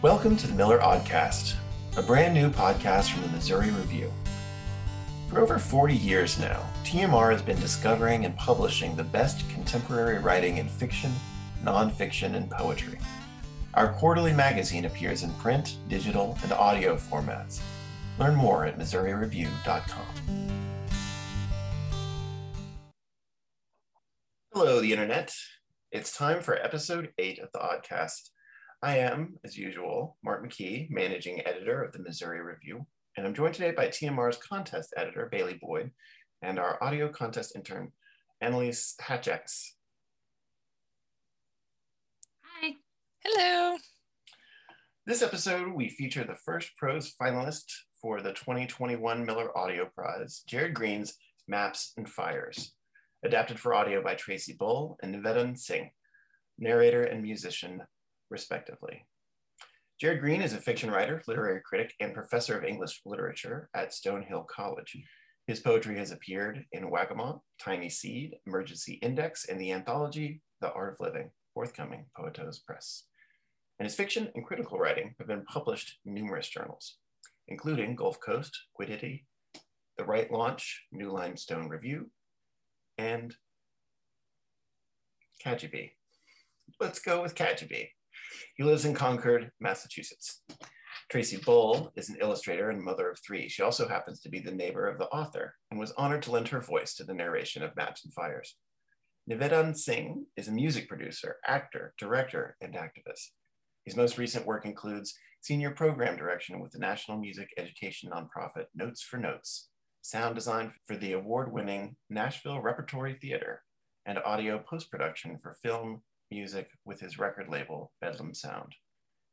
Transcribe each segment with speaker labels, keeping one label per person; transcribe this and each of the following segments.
Speaker 1: Welcome to the Miller Aud-cast, a brand new podcast from the Missouri Review. For over 40 years now, TMR has been discovering and publishing the best contemporary writing in fiction, nonfiction, and poetry. Our quarterly magazine appears in print, digital, and audio formats. Learn more at MissouriReview.com. Hello, the internet. It's time for episode 8 of the Aud-cast. I am, as usual, Mark McKee, managing editor of the Missouri Review, and I'm joined today by TMR's contest editor, Bailey Boyd, and our audio contest intern, Annalise Hatchex.
Speaker 2: Hi. Hello.
Speaker 1: This episode, we feature the first prose finalist for the 2021 Miller Audio Prize, Jared Green's Maps and Fires, adapted for audio by Tracy Bull and Nivedhan Singh, narrator and musician respectively. Jared Green is a fiction writer, literary critic, and professor of English literature at Stonehill College. His poetry has appeared in Waccamaw, Tiny Seed, Emergency Index, and the anthology The Art of Living, forthcoming Poetose Press. And his fiction and critical writing have been published in numerous journals, including Gulf Coast, Quiddity, The Write Launch, New Limestone Review, and Cagibi. Let's go with Cagibi. He lives in Concord, Massachusetts. Tracy Bull is an illustrator and mother of three. She also happens to be the neighbor of the author and was honored to lend her voice to the narration of Maps and Fires. Nivedhan Singh is a music producer, actor, director, and activist. His most recent work includes senior program direction with the national music education nonprofit Notes for Notes, sound design for the award winning Nashville Repertory Theater, and audio post production for film, music with his record label, Bedlam Sound.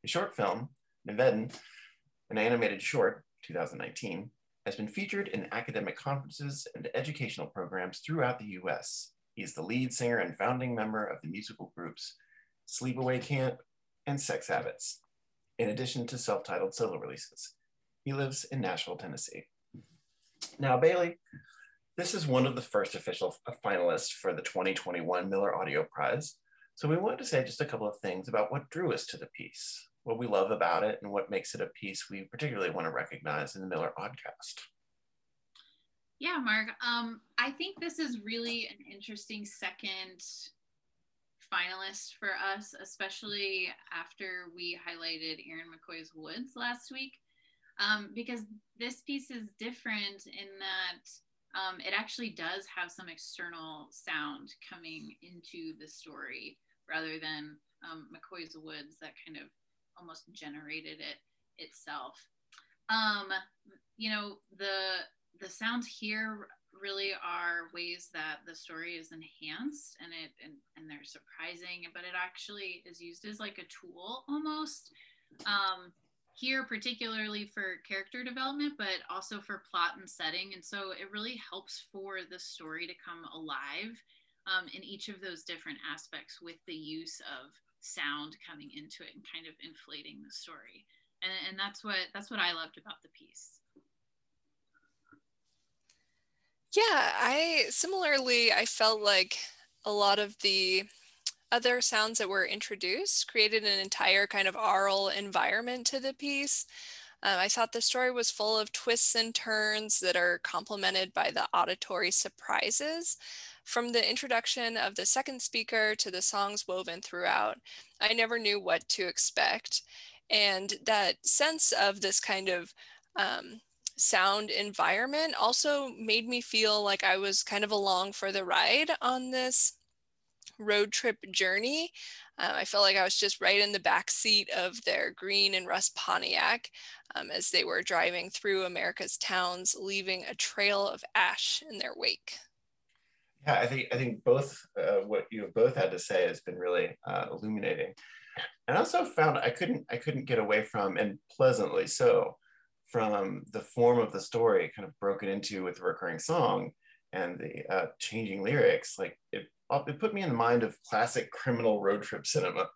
Speaker 1: His short film, Nivedhan, an animated short, 2019, has been featured in academic conferences and educational programs throughout the US. He is the lead singer and founding member of the musical groups Sleepaway Camp and Sex Habits, in addition to self titled solo releases. He lives in Nashville, Tennessee. Now, Bailey, this is one of the first official finalists for the 2021 Miller Audio Prize. So we wanted to say just a couple of things about what drew us to the piece, what we love about it, and what makes it a piece we particularly want to recognize in the Miller Aud-cast.
Speaker 2: Yeah, Mark. Um, I think this is really an interesting second finalist for us, especially after we highlighted Aaron McCoy's Woods last week, um, because this piece is different in that um, it actually does have some external sound coming into the story rather than um, McCoy's Woods that kind of almost generated it itself. Um, you know, the the sounds here really are ways that the story is enhanced and it and, and they're surprising, but it actually is used as like a tool almost. Um, here particularly for character development but also for plot and setting and so it really helps for the story to come alive um, in each of those different aspects with the use of sound coming into it and kind of inflating the story. And, and that's what that's what I loved about the piece.
Speaker 3: Yeah, I similarly I felt like a lot of the other sounds that were introduced created an entire kind of aural environment to the piece. Um, I thought the story was full of twists and turns that are complemented by the auditory surprises. From the introduction of the second speaker to the songs woven throughout, I never knew what to expect. And that sense of this kind of um, sound environment also made me feel like I was kind of along for the ride on this road trip journey. Uh, I felt like I was just right in the back seat of their green and rust Pontiac um, as they were driving through America's towns, leaving a trail of ash in their wake.
Speaker 1: Yeah, I think I think both uh, what you both had to say has been really uh, illuminating, and I also found I couldn't I couldn't get away from and pleasantly so from the form of the story, kind of broken into with the recurring song and the uh, changing lyrics. Like it, it put me in the mind of classic criminal road trip cinema,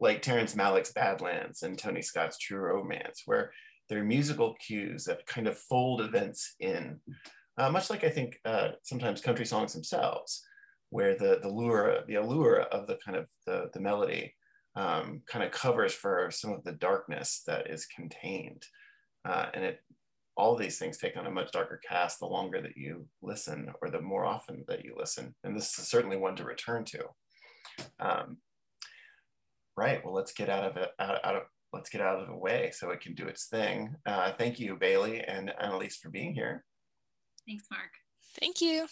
Speaker 1: like Terrence Malick's Badlands and Tony Scott's True Romance, where there are musical cues that kind of fold events in uh, much like I think uh, sometimes country songs themselves, where the the lure, the allure of the kind of the, the melody um, kind of covers for some of the darkness that is contained. Uh, and it all these things take on a much darker cast the longer that you listen or the more often that you listen. And this is certainly one to return to. Um, right, well, let's get out of it, out, out, of, let's get out of the way so it can do its thing. Uh, thank you, Bailey and Annalise for being here.
Speaker 2: Thanks, Mark.
Speaker 3: Thank you.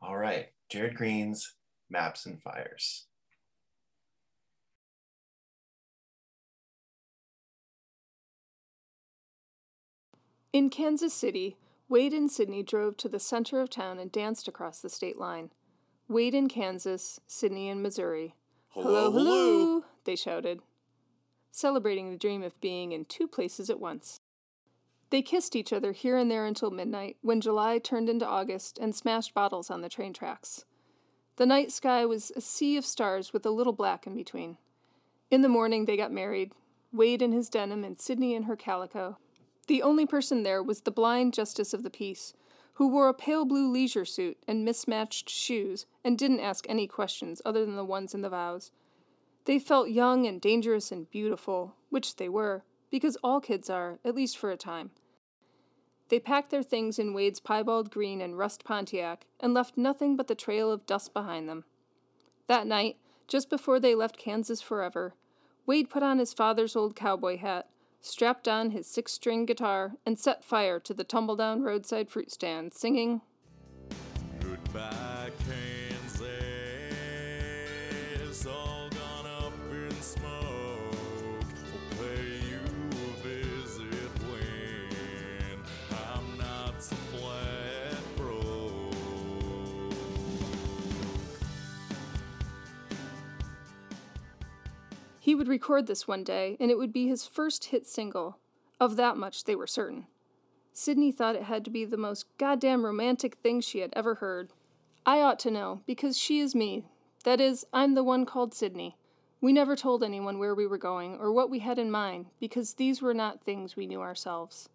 Speaker 1: All right, Jared Green's Maps and Fires.
Speaker 4: In Kansas City, Wade and Sydney drove to the center of town and danced across the state line. Wade in Kansas, Sydney in Missouri.
Speaker 5: Hello, hello,
Speaker 4: they shouted, celebrating the dream of being in two places at once. They kissed each other here and there until midnight, when July turned into August and smashed bottles on the train tracks. The night sky was a sea of stars with a little black in between. In the morning, they got married, Wade in his denim and Sydney in her calico, the only person there was the blind justice of the peace, who wore a pale blue leisure suit and mismatched shoes and didn't ask any questions other than the ones in the vows. They felt young and dangerous and beautiful, which they were, because all kids are, at least for a time. They packed their things in Wade's piebald green and rust Pontiac and left nothing but the trail of dust behind them. That night, just before they left Kansas forever, Wade put on his father's old cowboy hat strapped on his six string guitar, and set fire to the tumble down roadside fruit stand, singing, Goodbye, He would record this one day, and it would be his first hit single. Of that much they were certain. Sydney thought it had to be the most goddamn romantic thing she had ever heard. I ought to know, because she is me. That is, I'm the one called Sydney. We never told anyone where we were going or what we had in mind, because these were not things we knew ourselves.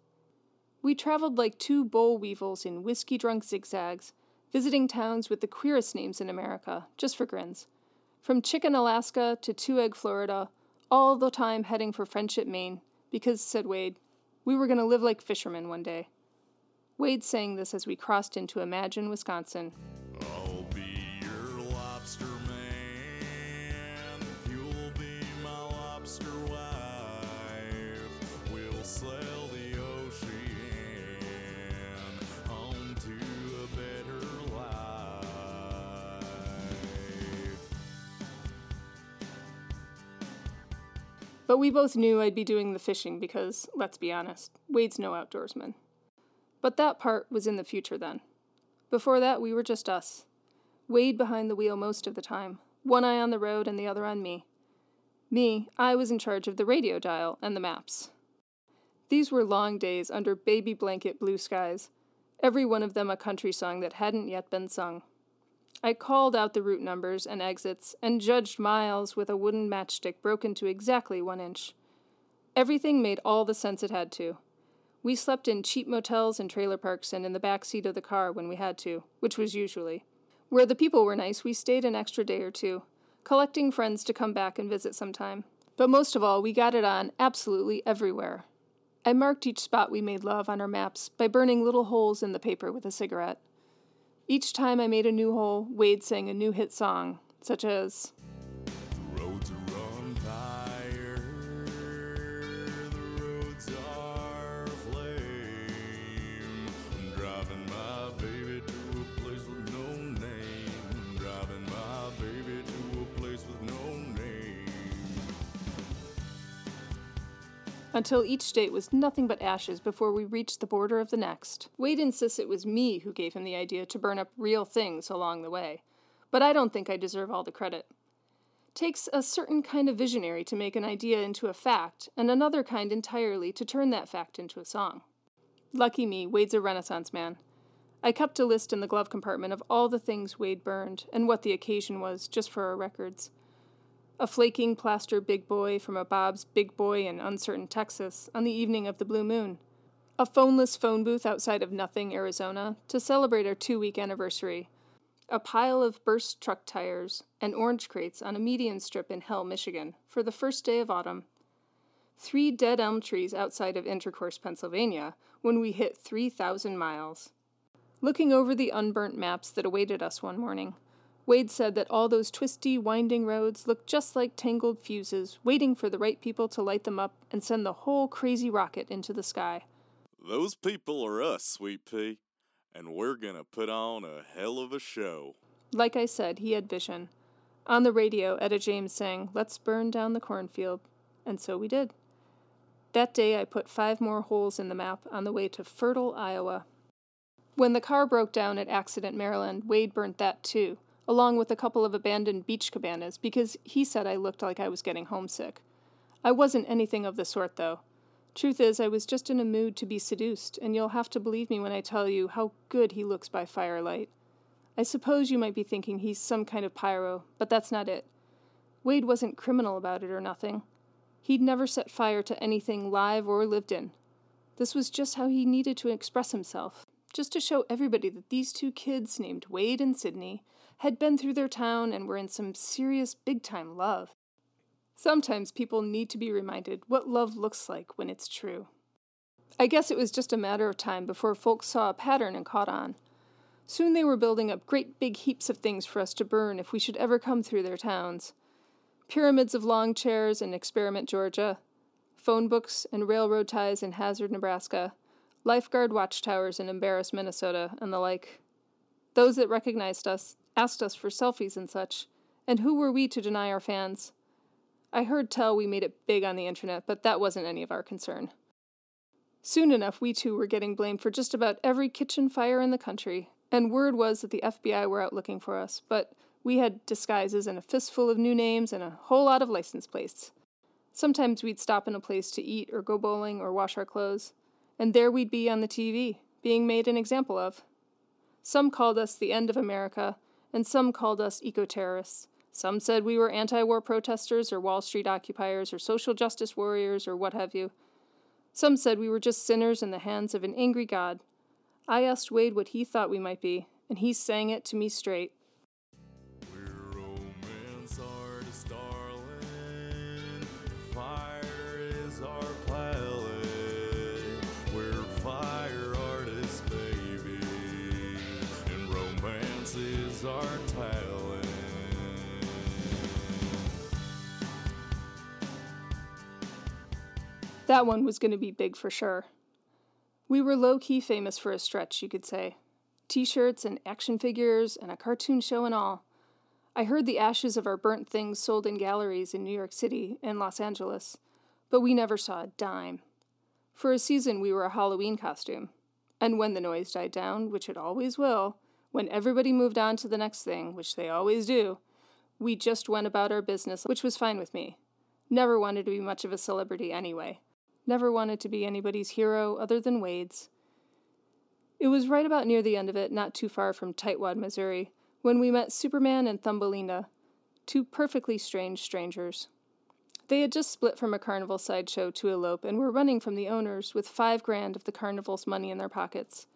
Speaker 4: We traveled like two boll weevils in whiskey drunk zigzags, visiting towns with the queerest names in America, just for grins. From Chicken, Alaska to Two Egg, Florida, all the time heading for Friendship, Maine, because, said Wade, we were going to live like fishermen one day. Wade sang this as we crossed into Imagine, Wisconsin. Oh. But we both knew I'd be doing the fishing because, let's be honest, Wade's no outdoorsman. But that part was in the future then. Before that, we were just us. Wade behind the wheel most of the time, one eye on the road and the other on me. Me, I was in charge of the radio dial and the maps. These were long days under baby blanket blue skies, every one of them a country song that hadn't yet been sung. I called out the route numbers and exits and judged miles with a wooden matchstick broken to exactly one inch. Everything made all the sense it had to. We slept in cheap motels and trailer parks and in the back seat of the car when we had to, which was usually. Where the people were nice, we stayed an extra day or two, collecting friends to come back and visit sometime. But most of all, we got it on absolutely everywhere. I marked each spot we made love on our maps by burning little holes in the paper with a cigarette. Each time I made a new hole, Wade sang a new hit song, such as until each state was nothing but ashes before we reached the border of the next. Wade insists it was me who gave him the idea to burn up real things along the way, but I don't think I deserve all the credit. Takes a certain kind of visionary to make an idea into a fact, and another kind entirely to turn that fact into a song. Lucky me, Wade's a Renaissance man. I kept a list in the glove compartment of all the things Wade burned and what the occasion was, just for our records a flaking plaster big boy from a Bob's Big Boy in uncertain Texas on the evening of the blue moon, a phoneless phone booth outside of Nothing, Arizona, to celebrate our two week anniversary, a pile of burst truck tires and orange crates on a median strip in Hell, Michigan, for the first day of autumn. Three dead elm trees outside of Intercourse, Pennsylvania, when we hit 3,000 miles. Looking over the unburnt maps that awaited us one morning, Wade said that all those twisty, winding roads looked just like tangled fuses, waiting for the right people to light them up and send the whole crazy rocket into the sky.
Speaker 5: Those people are us, Sweet Pea, and we're gonna put on a hell of a show.
Speaker 4: Like I said, he had vision. On the radio, Etta James sang, Let's burn down the cornfield. And so we did. That day, I put five more holes in the map on the way to fertile Iowa. When the car broke down at Accident, Maryland, Wade burnt that too, along with a couple of abandoned beach cabanas, because he said I looked like I was getting homesick. I wasn't anything of the sort, though. Truth is, I was just in a mood to be seduced, and you'll have to believe me when I tell you how good he looks by firelight. I suppose you might be thinking he's some kind of pyro, but that's not it. Wade wasn't criminal about it or nothing. He'd never set fire to anything live or lived in. This was just how he needed to express himself, just to show everybody that these two kids named Wade and Sydney had been through their town and were in some serious big time love. Sometimes people need to be reminded what love looks like when it's true. I guess it was just a matter of time before folks saw a pattern and caught on. Soon they were building up great big heaps of things for us to burn if we should ever come through their towns pyramids of long chairs in Experiment, Georgia, phone books and railroad ties in Hazard, Nebraska, lifeguard watchtowers in Embarrass, Minnesota, and the like. Those that recognized us asked us for selfies and such, and who were we to deny our fans? I heard tell we made it big on the internet, but that wasn't any of our concern. Soon enough, we too were getting blamed for just about every kitchen fire in the country, and word was that the FBI were out looking for us, but we had disguises and a fistful of new names and a whole lot of license plates. Sometimes we'd stop in a place to eat or go bowling or wash our clothes, and there we'd be on the TV, being made an example of. Some called us the end of America, and some called us eco terrorists. Some said we were anti war protesters or Wall Street occupiers or social justice warriors or what have you. Some said we were just sinners in the hands of an angry God. I asked Wade what he thought we might be, and he sang it to me straight. That one was going to be big for sure. We were low key famous for a stretch, you could say. T shirts and action figures and a cartoon show and all. I heard the ashes of our burnt things sold in galleries in New York City and Los Angeles, but we never saw a dime. For a season, we were a Halloween costume. And when the noise died down, which it always will, when everybody moved on to the next thing, which they always do, we just went about our business, which was fine with me. Never wanted to be much of a celebrity anyway. Never wanted to be anybody's hero other than Wade's. It was right about near the end of it, not too far from Tightwad, Missouri, when we met Superman and Thumbelina, two perfectly strange strangers. They had just split from a carnival sideshow to elope and were running from the owners with five grand of the carnival's money in their pockets.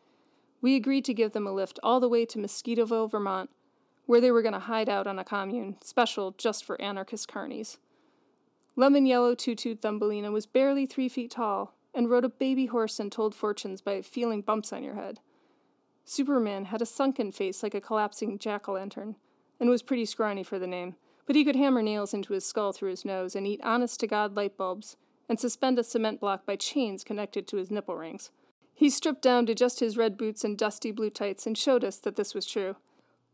Speaker 4: We agreed to give them a lift all the way to Mosquitoville, Vermont, where they were going to hide out on a commune, special just for anarchist carnies. Lemon yellow Tutu Thumbelina was barely three feet tall and rode a baby horse and told fortunes by feeling bumps on your head. Superman had a sunken face like a collapsing jack o' lantern and was pretty scrawny for the name, but he could hammer nails into his skull through his nose and eat honest to God light bulbs and suspend a cement block by chains connected to his nipple rings. He stripped down to just his red boots and dusty blue tights and showed us that this was true.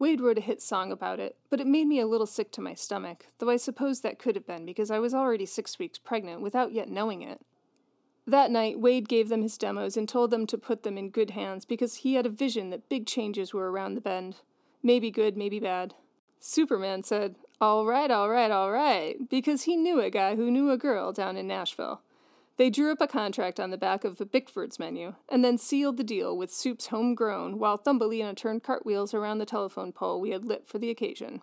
Speaker 4: Wade wrote a hit song about it, but it made me a little sick to my stomach, though I suppose that could have been because I was already six weeks pregnant without yet knowing it. That night, Wade gave them his demos and told them to put them in good hands because he had a vision that big changes were around the bend. Maybe good, maybe bad. Superman said, All right, all right, all right, because he knew a guy who knew a girl down in Nashville. They drew up a contract on the back of Bickford's menu, and then sealed the deal with soups homegrown while Thumbelina turned cartwheels around the telephone pole we had lit for the occasion.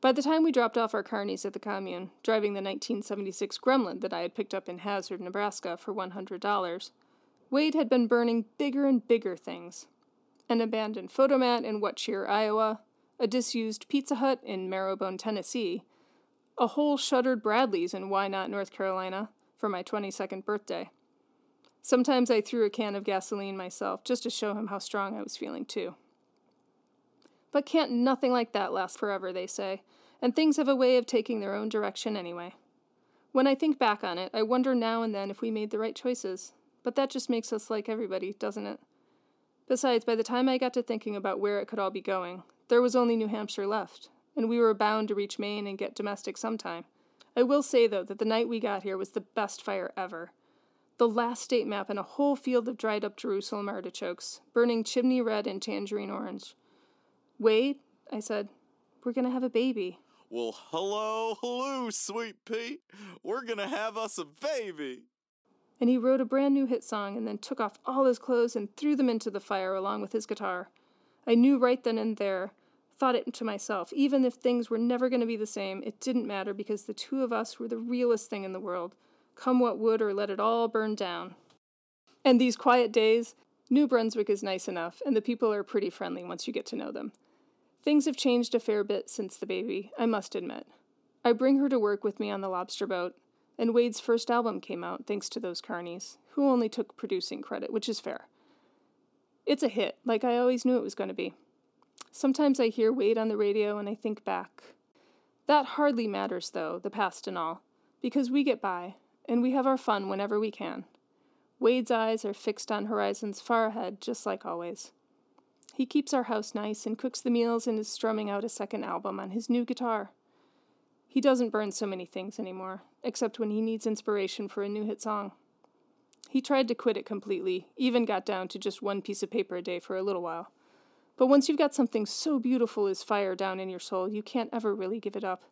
Speaker 4: By the time we dropped off our carnies at the commune, driving the 1976 Gremlin that I had picked up in Hazard, Nebraska for $100, Wade had been burning bigger and bigger things. an abandoned Fotomat in What Cheer, Iowa, a disused Pizza Hut in Marrowbone, Tennessee, a whole shuttered Bradley's in Why Not, North Carolina, for my 22nd birthday. Sometimes I threw a can of gasoline myself just to show him how strong I was feeling, too. But can't nothing like that last forever, they say, and things have a way of taking their own direction anyway. When I think back on it, I wonder now and then if we made the right choices, but that just makes us like everybody, doesn't it? Besides, by the time I got to thinking about where it could all be going, there was only New Hampshire left, and we were bound to reach Maine and get domestic sometime. I will say, though, that the night we got here was the best fire ever. The last state map and a whole field of dried up Jerusalem artichokes, burning chimney red and tangerine orange. Wade, I said, we're going to have a baby.
Speaker 5: Well, hello, hello, sweet pea. We're gonna have us a baby.
Speaker 4: And he wrote a brand new hit song and then took off all his clothes and threw them into the fire along with his guitar. I knew right then and there, thought it to myself, even if things were never going to be the same, it didn't matter because the two of us were the realest thing in the world. Come what would, or let it all burn down. And these quiet days, New Brunswick is nice enough, and the people are pretty friendly once you get to know them. Things have changed a fair bit since the baby, I must admit. I bring her to work with me on the lobster boat, and Wade's first album came out thanks to those carnies, who only took producing credit, which is fair. It's a hit, like I always knew it was going to be. Sometimes I hear Wade on the radio and I think back. That hardly matters, though, the past and all, because we get by, and we have our fun whenever we can. Wade's eyes are fixed on horizons far ahead, just like always. He keeps our house nice and cooks the meals and is strumming out a second album on his new guitar. He doesn't burn so many things anymore, except when he needs inspiration for a new hit song. He tried to quit it completely, even got down to just one piece of paper a day for a little while. But once you've got something so beautiful as fire down in your soul, you can't ever really give it up.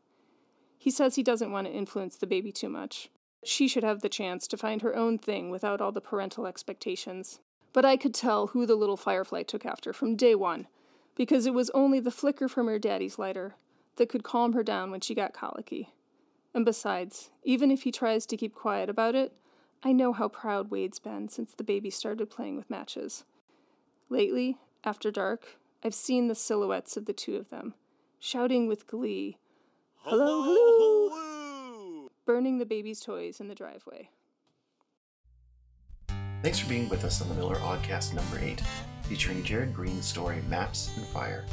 Speaker 4: He says he doesn't want to influence the baby too much. She should have the chance to find her own thing without all the parental expectations. But I could tell who the little firefly took after from day one, because it was only the flicker from her daddy's lighter that could calm her down when she got colicky. And besides, even if he tries to keep quiet about it, I know how proud Wade's been since the baby started playing with matches. Lately, after dark, I've seen the silhouettes of the two of them, shouting with glee, Hello, hello!
Speaker 5: hello.
Speaker 4: burning the baby's toys in the driveway.
Speaker 1: Thanks for being with us on the Miller Aud-cast number 8, featuring Jared Green's story Maps and Fire,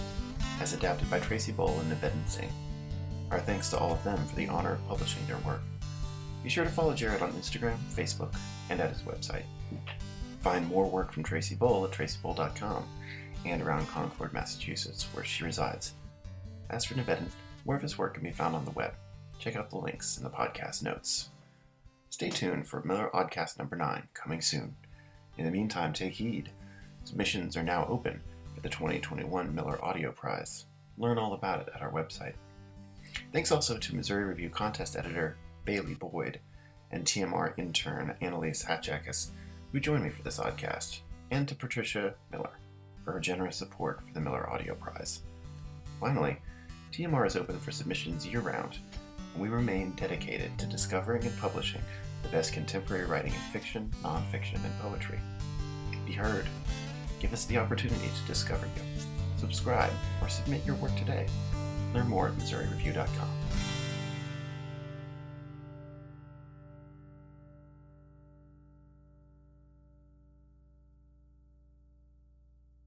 Speaker 1: as adapted by Tracy Bull and Nivedhan Singh. Our thanks to all of them for the honor of publishing their work. Be sure to follow Jared on Instagram, Facebook, and at his website. Find more work from Tracy Bull at tracybull.com and around Concord, Massachusetts, where she resides. As for Nivedhan, more of his work can be found on the web. Check out the links in the podcast notes. Stay tuned for Miller Aud-cast number 9, coming soon. In the meantime, take heed. Submissions are now open for the 2021 Miller Audio Prize. Learn all about it at our website. Thanks also to Missouri Review contest editor Bailey Boyd and TMR intern Annalise Hatchakis, who joined me for this oddcast, and to Patricia Miller for her generous support for the Miller Audio Prize. Finally, TMR is open for submissions year round, and we remain dedicated to discovering and publishing the best contemporary writing in fiction, nonfiction, and poetry. Be heard. Give us the opportunity to discover you. Subscribe or submit your work today. Learn more at MissouriReview.com.